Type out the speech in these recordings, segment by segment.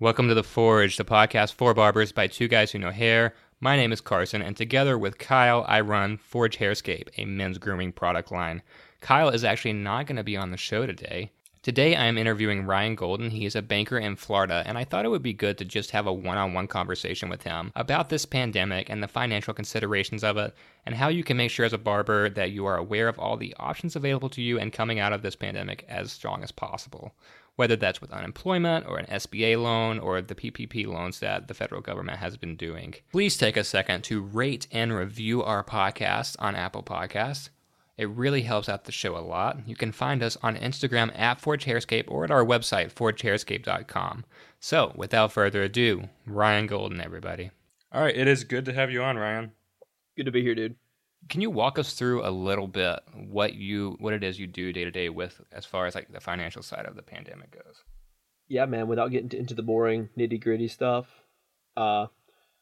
Welcome to The Forge, the podcast for barbers by two guys who know hair. My name is Carson, and together with Kyle, I run Forge Hairscape, a men's grooming product line. Kyle is actually not going to be on the show today. Today, I am interviewing Rion Golden. He is a banker in Florida, and I thought it would be good to just have a one on one conversation with him about this pandemic and the financial considerations of it, and how you can make sure as a barber that you are aware of all the options available to you and coming out of this pandemic as strong as possible whether that's with unemployment or an SBA loan or the PPP loans that the federal government has been doing. Please take a second to rate and review our podcast on Apple Podcasts. It really helps out the show a lot. You can find us on Instagram at Forge Hairscape or at our website, forgehairscape.com. So, without further ado, Rion Golden, everybody. All right, it is good to have you on, Rion. Good to be here, dude. Can you walk us through a little bit what you what it is you do day to day with as far as like the financial side of the pandemic goes? Yeah, man. Without getting into the boring nitty gritty stuff, uh,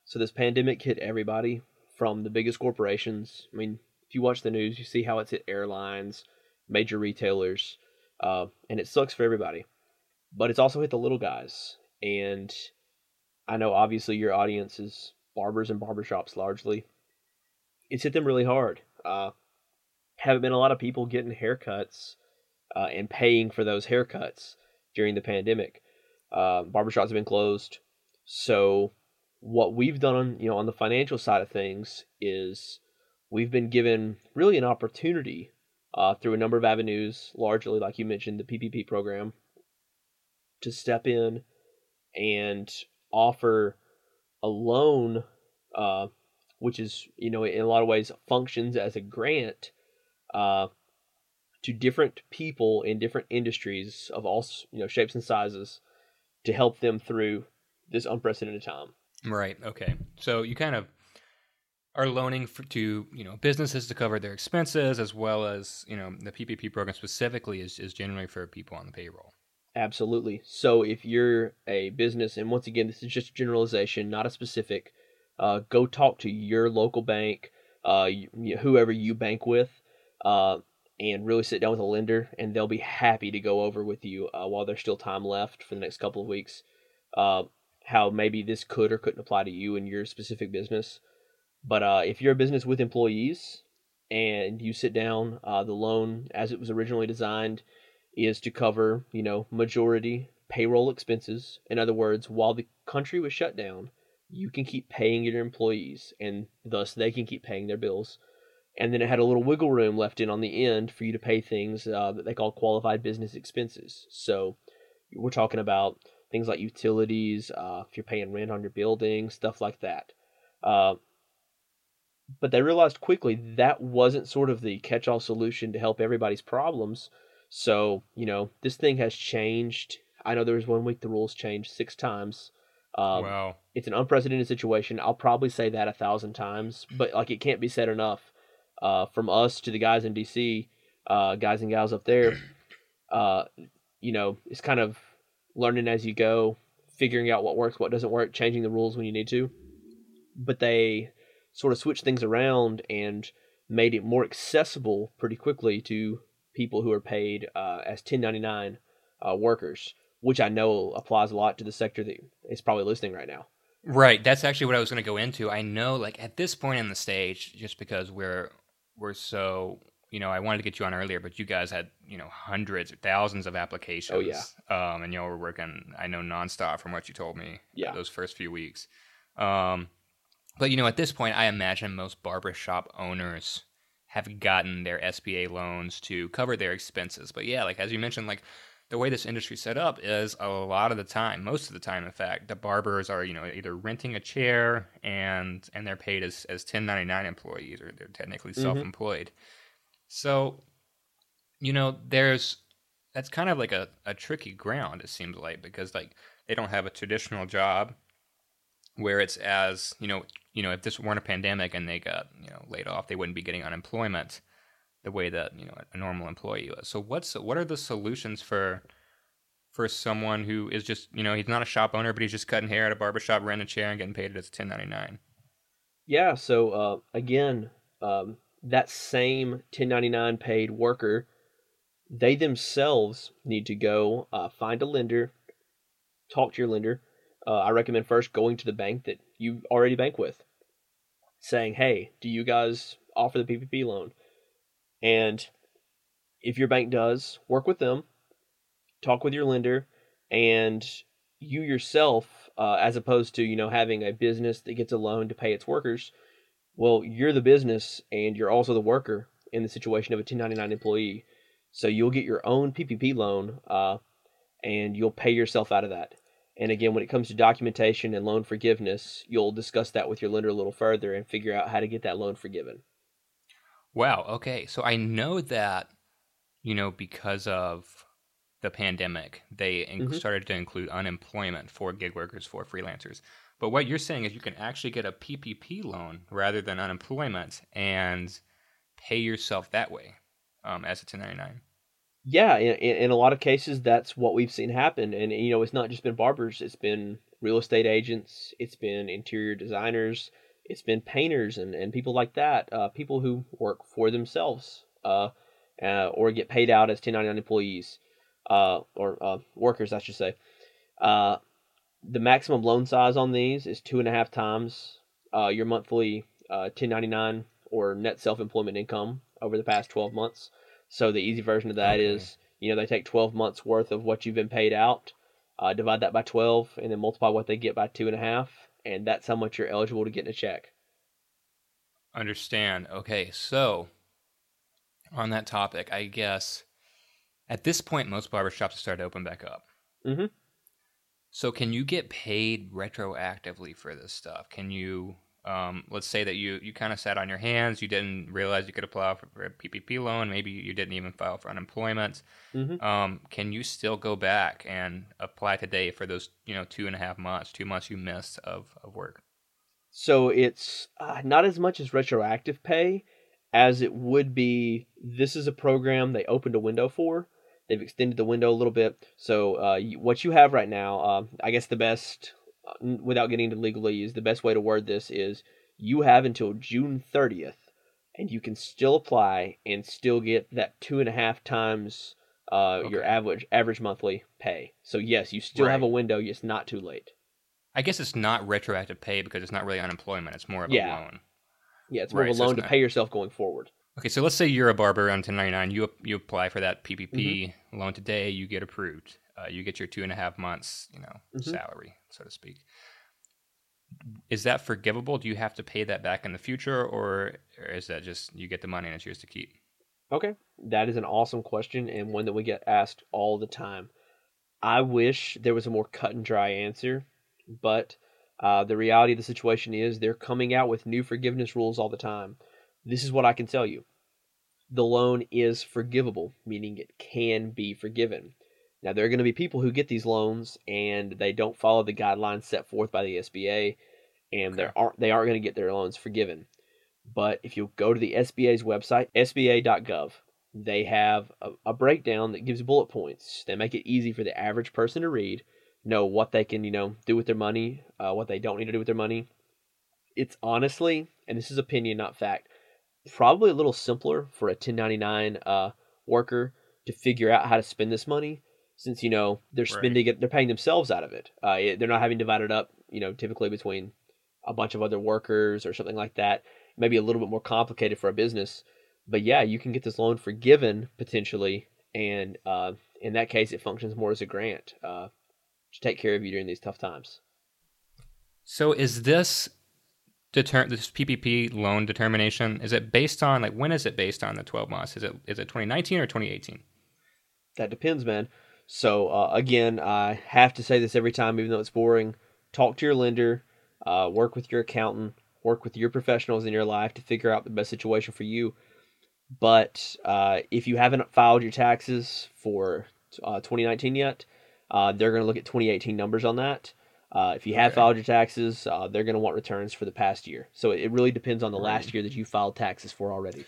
so this pandemic hit everybody from the biggest corporations. I mean, if you watch the news, you see how it's hit airlines, major retailers, uh, and it sucks for everybody. But it's also hit the little guys, and I know obviously your audience is barbers and barbershops largely it's hit them really hard. Uh, haven't been a lot of people getting haircuts uh, and paying for those haircuts during the pandemic. Uh, barbershops have been closed, so what we've done, you know, on the financial side of things is we've been given really an opportunity uh, through a number of avenues, largely like you mentioned, the PPP program, to step in and offer a loan uh, which is you know in a lot of ways functions as a grant uh, to different people in different industries of all you know shapes and sizes to help them through this unprecedented time. Right. Okay. So you kind of are loaning for, to you know businesses to cover their expenses as well as you know the PPP program specifically is is generally for people on the payroll. Absolutely. So if you're a business, and once again, this is just generalization, not a specific uh, go talk to your local bank, uh, whoever you bank with, uh, and really sit down with a lender, and they'll be happy to go over with you uh, while there's still time left for the next couple of weeks. Uh, how maybe this could or couldn't apply to you and your specific business. But uh, if you're a business with employees and you sit down, uh, the loan as it was originally designed is to cover, you know, majority payroll expenses. In other words, while the country was shut down, you can keep paying your employees and thus they can keep paying their bills. And then it had a little wiggle room left in on the end for you to pay things uh, that they call qualified business expenses. So we're talking about things like utilities, uh, if you're paying rent on your building, stuff like that. Uh, but they realized quickly that wasn't sort of the catch all solution to help everybody's problems. So, you know, this thing has changed. I know there was one week the rules changed six times. Um, wow. It's an unprecedented situation. I'll probably say that a thousand times, but like it can't be said enough. Uh, from us to the guys in DC, uh, guys and gals up there, uh, you know, it's kind of learning as you go, figuring out what works, what doesn't work, changing the rules when you need to. But they sort of switched things around and made it more accessible pretty quickly to people who are paid uh, as 1099 uh, workers which I know applies a lot to the sector that is probably listening right now. Right. That's actually what I was going to go into. I know, like at this point in the stage, just because we're we're so you know, I wanted to get you on earlier, but you guys had you know hundreds or thousands of applications. Oh yeah. Um, and you know we're working. I know nonstop from what you told me. Yeah. Those first few weeks. Um, but you know, at this point, I imagine most barbershop owners have gotten their SBA loans to cover their expenses. But yeah, like as you mentioned, like the way this industry set up is a lot of the time, most of the time, in fact, the barbers are you know either renting a chair and and they're paid as as 1099 employees or they're technically mm-hmm. self-employed. So, you know, there's that's kind of like a, a tricky ground. It seems like because like they don't have a traditional job where it's as you know you know if this weren't a pandemic and they got you know laid off, they wouldn't be getting unemployment the way that you know a normal employee was. So what's what are the solutions for for someone who is just you know he's not a shop owner but he's just cutting hair at a barbershop, renting a chair and getting paid as ten ninety nine. Yeah. So uh, again, um, that same ten ninety nine paid worker, they themselves need to go uh, find a lender, talk to your lender, uh, I recommend first going to the bank that you already bank with, saying, "Hey, do you guys offer the PPP loan?" And if your bank does, work with them, talk with your lender, and you yourself, uh, as opposed to you know having a business that gets a loan to pay its workers, well, you're the business and you're also the worker in the situation of a 1099 employee. So you'll get your own PPP loan, uh, and you'll pay yourself out of that. And again, when it comes to documentation and loan forgiveness, you'll discuss that with your lender a little further and figure out how to get that loan forgiven. Wow. Okay. So I know that, you know, because of the pandemic, they mm-hmm. started to include unemployment for gig workers, for freelancers. But what you're saying is you can actually get a PPP loan rather than unemployment and pay yourself that way um, as a 1099 yeah in, in a lot of cases that's what we've seen happen and you know it's not just been barbers it's been real estate agents it's been interior designers it's been painters and, and people like that uh, people who work for themselves uh, uh, or get paid out as 1099 employees uh, or uh, workers i should say. Uh, the maximum loan size on these is two and a half times your monthly 1099 or net self-employment income over the past 12 months. So the easy version of that okay. is, you know, they take 12 months worth of what you've been paid out, uh, divide that by 12, and then multiply what they get by two and a half, and that's how much you're eligible to get in a check. Understand. Okay, so on that topic, I guess at this point, most barbershops have started to open back up. Mm-hmm. So, can you get paid retroactively for this stuff? Can you um, let's say that you, you kind of sat on your hands, you didn't realize you could apply for a PPP loan, maybe you didn't even file for unemployment. Mm-hmm. Um, can you still go back and apply today for those you know two and a half months, two months you missed of, of work? So it's uh, not as much as retroactive pay as it would be. This is a program they opened a window for. They've extended the window a little bit. So uh, what you have right now, uh, I guess the best without getting into legalese, the best way to word this is you have until June 30th, and you can still apply and still get that two and a half times uh, okay. your average average monthly pay. So yes, you still right. have a window. It's not too late. I guess it's not retroactive pay because it's not really unemployment. It's more of yeah. a loan. Yeah, it's more right, of a loan so to pay yourself going forward. Okay, so let's say you're a barber on 1099. You you apply for that PPP mm-hmm. loan today. You get approved. Uh, you get your two and a half months, you know, mm-hmm. salary, so to speak. Is that forgivable? Do you have to pay that back in the future, or, or is that just you get the money and it's yours to keep? Okay, that is an awesome question and one that we get asked all the time. I wish there was a more cut and dry answer, but uh, the reality of the situation is they're coming out with new forgiveness rules all the time. This is what I can tell you the loan is forgivable, meaning it can be forgiven. Now, there are going to be people who get these loans and they don't follow the guidelines set forth by the SBA, and okay. they aren't they aren't going to get their loans forgiven. But if you go to the SBA's website, SBA.gov, they have a, a breakdown that gives bullet points. They make it easy for the average person to read, know what they can you know do with their money, uh, what they don't need to do with their money. It's honestly, and this is opinion, not fact, probably a little simpler for a 1099 uh, worker to figure out how to spend this money since you know they're spending right. it, they're paying themselves out of it. Uh, they're not having divided up, you know, typically between a bunch of other workers or something like that. Maybe a little bit more complicated for a business, but yeah, you can get this loan forgiven potentially, and uh, in that case, it functions more as a grant uh, to take care of you during these tough times. So, is this deter- this PPP loan determination? Is it based on like when is it based on the twelve months? Is it is it 2019 or 2018? That depends, man. So uh, again, I have to say this every time, even though it's boring. Talk to your lender, uh, work with your accountant, work with your professionals in your life to figure out the best situation for you. But uh, if you haven't filed your taxes for uh, 2019 yet, uh, they're going to look at 2018 numbers on that. Uh, if you have okay. filed your taxes, they're going to want returns for the past year. So it really depends on the last year that you filed taxes for already.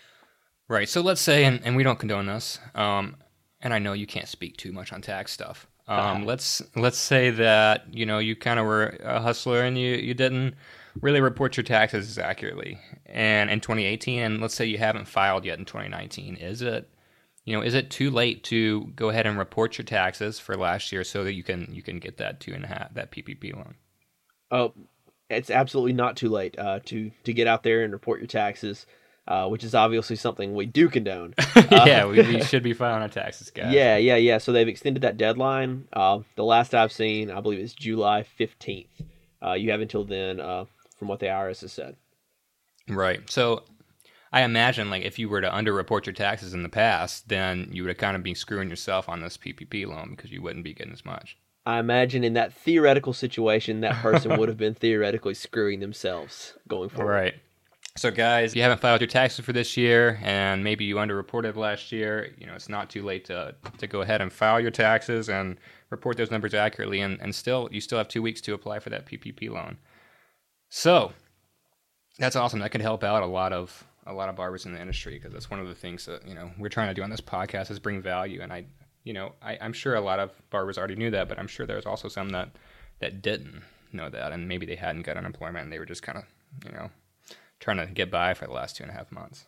Right. So let's say, and, and we don't condone this. Um, and I know you can't speak too much on tax stuff. Um, uh-huh. Let's let's say that you know you kind of were a hustler and you you didn't really report your taxes accurately, and in 2018, and let's say you haven't filed yet in 2019, is it you know, is it too late to go ahead and report your taxes for last year so that you can you can get that two and a half that PPP loan? Oh, it's absolutely not too late uh, to to get out there and report your taxes, uh, which is obviously something we do condone. yeah, we, we, should be filing our taxes, guys. Yeah, yeah, yeah. So they've extended that deadline. Uh, the last I've seen, I believe, is July fifteenth. Uh, you have until then, uh, from what the IRS has said. Right. So I imagine like if you were to underreport your taxes in the past, then you would have kind of be screwing yourself on this PPP loan because you wouldn't be getting as much. I imagine in that theoretical situation, that person would have been theoretically screwing themselves going forward. Right. So, guys, if you haven't filed your taxes for this year and maybe you underreported last year, you know, it's not too late to, to go ahead and file your taxes and report those numbers accurately. And, and still, you still have two weeks to apply for that PPP loan. So, that's awesome. That could help out a lot of a lot of barbers in the industry because that's one of the things that you know we're trying to do on this podcast is bring value. And I, you know, I, I'm sure a lot of barbers already knew that, but I'm sure there's also some that that didn't know that, and maybe they hadn't got unemployment and they were just kind of, you know, trying to get by for the last two and a half months.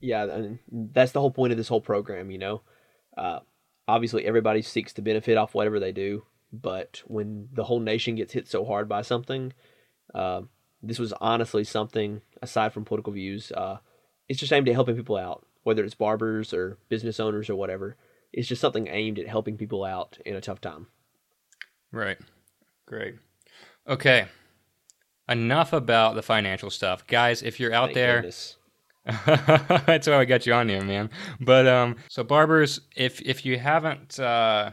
Yeah, and that's the whole point of this whole program. You know, uh, obviously everybody seeks to benefit off whatever they do, but when the whole nation gets hit so hard by something. Uh, this was honestly something aside from political views. Uh, it's just aimed at helping people out, whether it's barbers or business owners or whatever. It's just something aimed at helping people out in a tough time. Right. Great. Okay. Enough about the financial stuff, guys. If you're out Thank there, goodness. that's why I got you on here, man. But um, so barbers, if if you haven't, uh,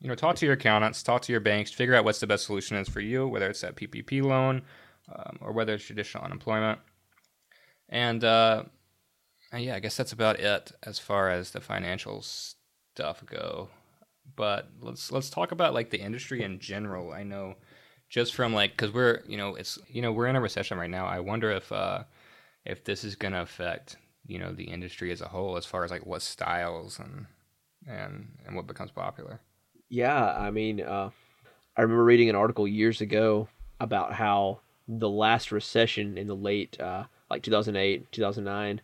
you know, talk to your accountants, talk to your banks, figure out what's the best solution is for you, whether it's that PPP loan um, or whether it's traditional unemployment. And uh, yeah, I guess that's about it as far as the financial stuff go. But let's let's talk about like the industry in general. I know just from like because we're you know it's you know we're in a recession right now. I wonder if uh, if this is going to affect you know the industry as a whole as far as like what styles and and and what becomes popular. Yeah, I mean, uh, I remember reading an article years ago about how the last recession in the late uh, like 2008 2009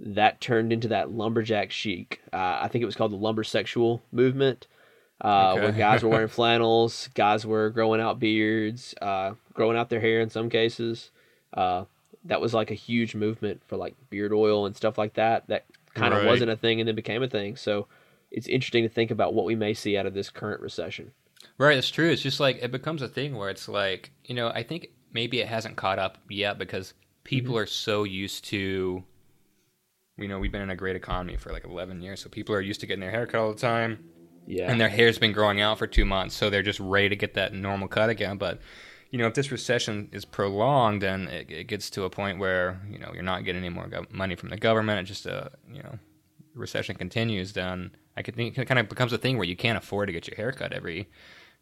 that turned into that lumberjack chic uh, i think it was called the lumbersexual movement uh, Okay. where guys were wearing flannels guys were growing out beards uh, growing out their hair in some cases uh, that was like a huge movement for like beard oil and stuff like that that kind of Right. wasn't a thing and then became a thing so it's interesting to think about what we may see out of this current recession Right, it's true. It's just like it becomes a thing where it's like, you know, I think maybe it hasn't caught up yet because people are so used to you know, we've been in a great economy for like 11 years, so people are used to getting their hair cut all the time yeah and their hair's been growing out for 2 months, so they're just ready to get that normal cut again, but you know, if this recession is prolonged, then it, it gets to a point where you know you're not getting any more gov- money from the government. It just uh, you know, recession continues, then I could think it kind of becomes a thing where you can't afford to get your hair cut every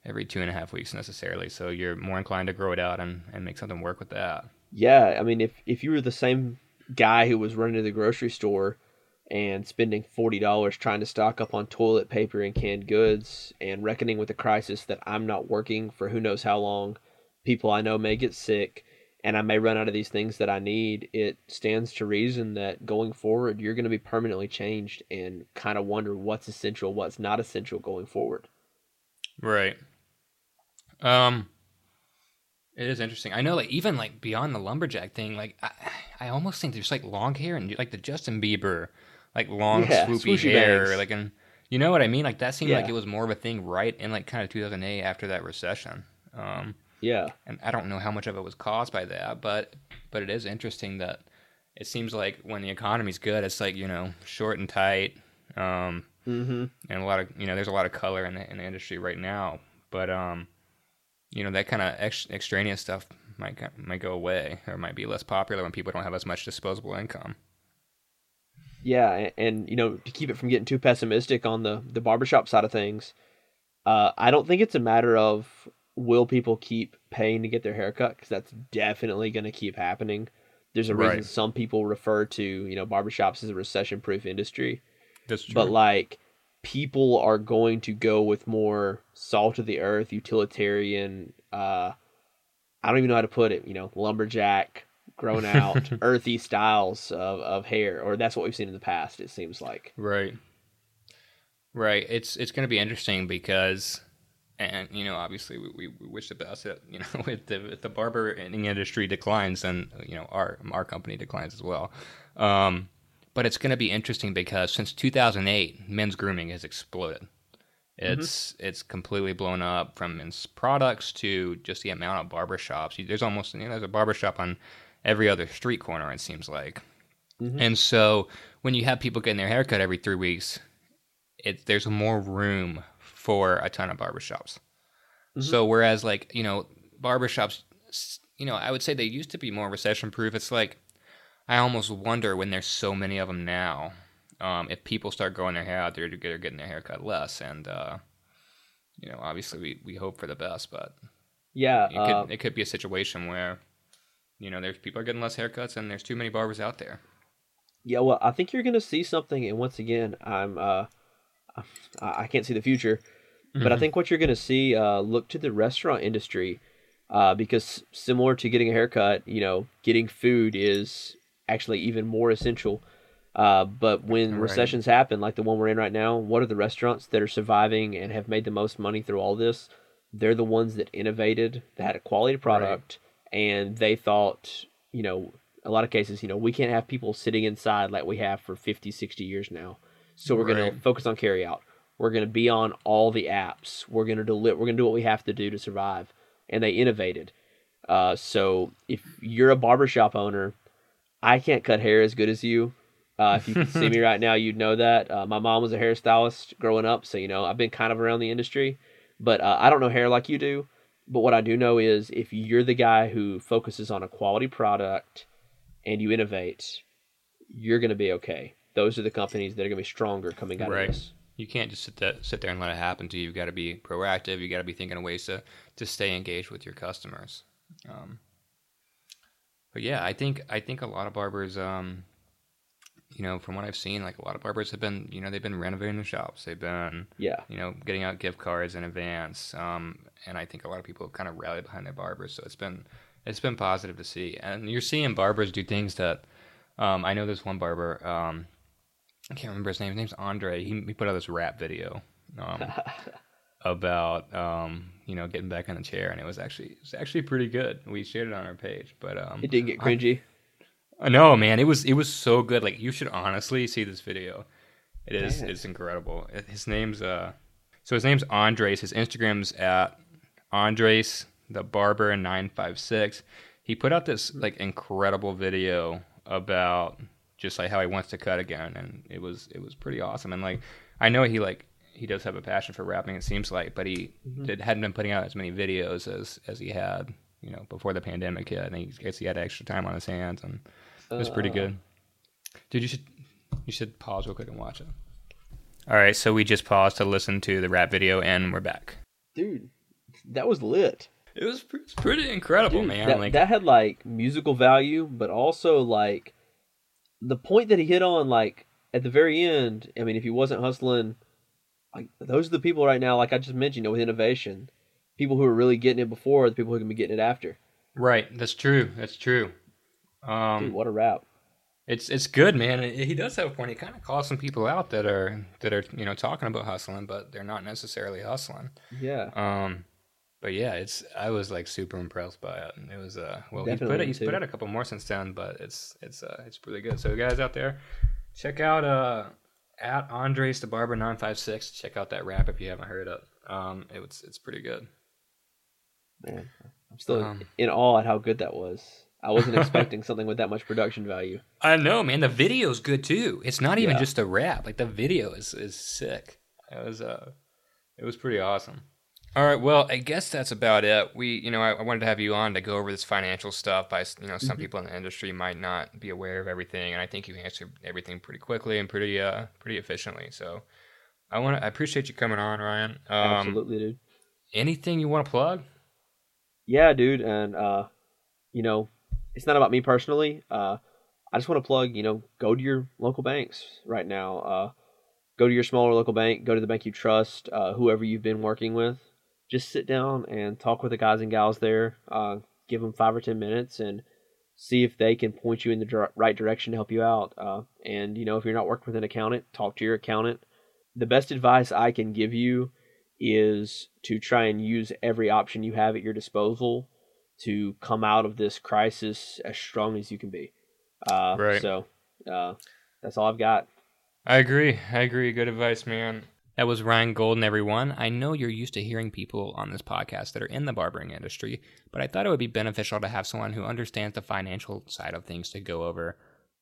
every two and a half weeks necessarily. So you're more inclined to grow it out and, and make something work with that. Yeah, I mean, if if you were the same guy who was running to the grocery store and spending forty dollars trying to stock up on toilet paper and canned goods, and reckoning with the crisis that I'm not working for who knows how long, people I know may get sick, and I may run out of these things that I need. It stands to reason that going forward, you're going to be permanently changed and kind of wonder what's essential, what's not essential going forward. Right. Um, it is interesting. I know, like even like beyond the lumberjack thing, like I, I almost think there's like long hair and like the Justin Bieber, like long Yeah, swoopy hair, bangs. like and you know what I mean? Like that seemed like it was more of a thing right in like kind of 2008 after that recession. Um, Yeah, and I don't know how much of it was caused by that, but but it is interesting that it seems like when the economy's good, it's like you know short and tight, um, mm-hmm. and a lot of you know there's a lot of color in the in the industry right now, but um, you know that kind of ex- extraneous stuff might might go away or might be less popular when people don't have as much disposable income. Yeah, and, you know, to keep it from getting too pessimistic on the the barbershop side of things, uh, I don't think it's a matter of will people keep paying to get their hair cut because that's definitely going to keep happening. There's a reason Right. some people refer to you know barbershops as a recession proof industry, That's true. but like people are going to go with more salt of the earth, utilitarian. Uh, I don't even know how to put it. You know, lumberjack, grown out, earthy styles of, of hair, or that's what we've seen in the past. It seems like. right. Right. It's it's going to be interesting because, and you know, obviously we, we wish the best. That you know, if the if the barbering industry declines, then you know our our company declines as well. Um, but it's going to be interesting because since 2008, men's grooming has exploded. It's mm-hmm. it's completely blown up from its products to just the amount of barbershops. There's almost you know, there's a barbershop on every other street corner. It seems like, mm-hmm. and so when you have people getting their haircut every three weeks, it there's more room for a ton of barbershops. Mm-hmm. So whereas like you know barbershops, you know I would say they used to be more recession proof. It's like I almost wonder when there's so many of them now um, if people start growing their hair out, they're, they're getting their hair cut less. And, uh, you know, obviously we, we hope for the best, but yeah, it, uh, could, it could be a situation where, you know, there's people are getting less haircuts and there's too many barbers out there. Yeah, well, I think you're going to see something. And once again, I'm, uh, I can't see the future, mm-hmm. but I mm-hmm. think what you're going to see, uh, look to the restaurant industry, uh, because similar to getting a haircut, you know, getting food is actually even more essential uh, but when right. recessions happen, like the one we're in right now, what are the restaurants that are surviving and have made the most money through all this? They're the ones that innovated, that had a quality product. And they thought, you know, a lot of cases, you know, we can't have people sitting inside like we have for 50, 60 years now. So we're right. going to focus on carry out. We're going to be on all the apps. We're going to deliver. We're going to do what we have to do to survive. And they innovated. Uh, so if you're a barbershop owner, I can't cut hair as good as you. Uh, if you could see me right now, you'd know that. Uh, my mom was a hairstylist growing up, so you know I've been kind of around the industry, but uh, I don't know hair like you do. But what I do know is if you're the guy who focuses on a quality product and you innovate, you're going to be okay. Those are the companies that are going to be stronger coming out right. of this. You can't just sit there, sit there and let it happen to you. You've got to be proactive. You got to be thinking of ways to to stay engaged with your customers. Um, but yeah, I think I think a lot of barbers um, you know, from what I've seen, like a lot of barbers have been, you know, they've been renovating their shops. They've been, yeah, you know, getting out gift cards in advance. Um, and I think a lot of people have kind of rallied behind their barbers. So it's been, it's been positive to see. And you're seeing barbers do things that, um, I know there's one barber, um, I can't remember his name. His name's Andre. He, he put out this rap video, um, about, um, you know, getting back in the chair, and it was actually, it was actually pretty good. We shared it on our page, but um, it didn't get cringy. I, no, man, it was it was so good. Like you should honestly see this video. It is Dang. it's incredible. His name's uh, so his name's Andres. His Instagram's at Andres the Barber nine five six. He put out this like incredible video about just like how he wants to cut again, and it was it was pretty awesome. And like I know he like he does have a passion for rapping. It seems like, but he mm-hmm. did, hadn't been putting out as many videos as as he had you know before the pandemic hit. I think he guess he had extra time on his hands and it was pretty good. Uh, dude, you should you should pause real quick and watch it. All right, so we just paused to listen to the rap video, and we're back. Dude, that was lit. It was, it's pretty incredible, Dude, man. That, like that had like musical value, but also like the point that he hit on, like at the very end. I mean, if he wasn't hustling, like those are the people right now, like I just mentioned, you know, with innovation, people who are really getting it before, the people who can be getting it after. Right, that's true. That's true. Um, Dude, what a rap! It's it's good, man. He does have a point. He kind of calls some people out that are that are you know talking about hustling, but they're not necessarily hustling. Yeah. Um, but yeah, it's I was like super impressed by it. And It was uh well he put it, he's put out a couple more since then, but it's it's uh it's really good. So guys out there, check out uh at Andres the Barber nine five six. Check out that rap if you haven't heard it. Um, it was it's pretty good. Man, I'm still um, in awe at how good that was. I wasn't expecting something with that much production value. I know, man. The video's good too. It's not even yeah. just a rap. Like the video is is sick. It was uh, it was pretty awesome. All right, well, I guess that's about it. We, you know, I, I wanted to have you on to go over this financial stuff. By you know, some mm-hmm. people in the industry might not be aware of everything, and I think you answered everything pretty quickly and pretty uh pretty efficiently. So, I want to I appreciate you coming on, Rion. Um, Absolutely, dude. Anything you want to plug? Yeah, dude, and uh, you know, it's not about me personally. Uh, I just want to plug, you know, go to your local banks right now. Uh, go to your smaller local bank, go to the bank you trust, uh, whoever you've been working with. Just sit down and talk with the guys and gals there. Uh, give them five or ten minutes and see if they can point you in the right direction to help you out. Uh, and you know, if you're not working with an accountant, talk to your accountant. the best advice I can give you is to try and use every option you have at your disposal to come out of this crisis as strong as you can be. Uh, Right. So uh, that's all I've got. I agree. I agree. Good advice, man. That was Rion Golden, everyone. I know you're used to hearing people on this podcast that are in the barbering industry, but I thought it would be beneficial to have someone who understands the financial side of things to go over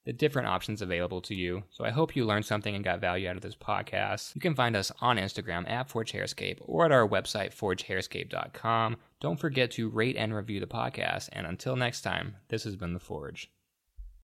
the different options available to you. So I hope you learned something and got value out of this podcast. You can find us on Instagram at Forge Hairscape or at our website, forgehairscape.com. Don't forget to rate and review the podcast. And until next time, this has been The Forge.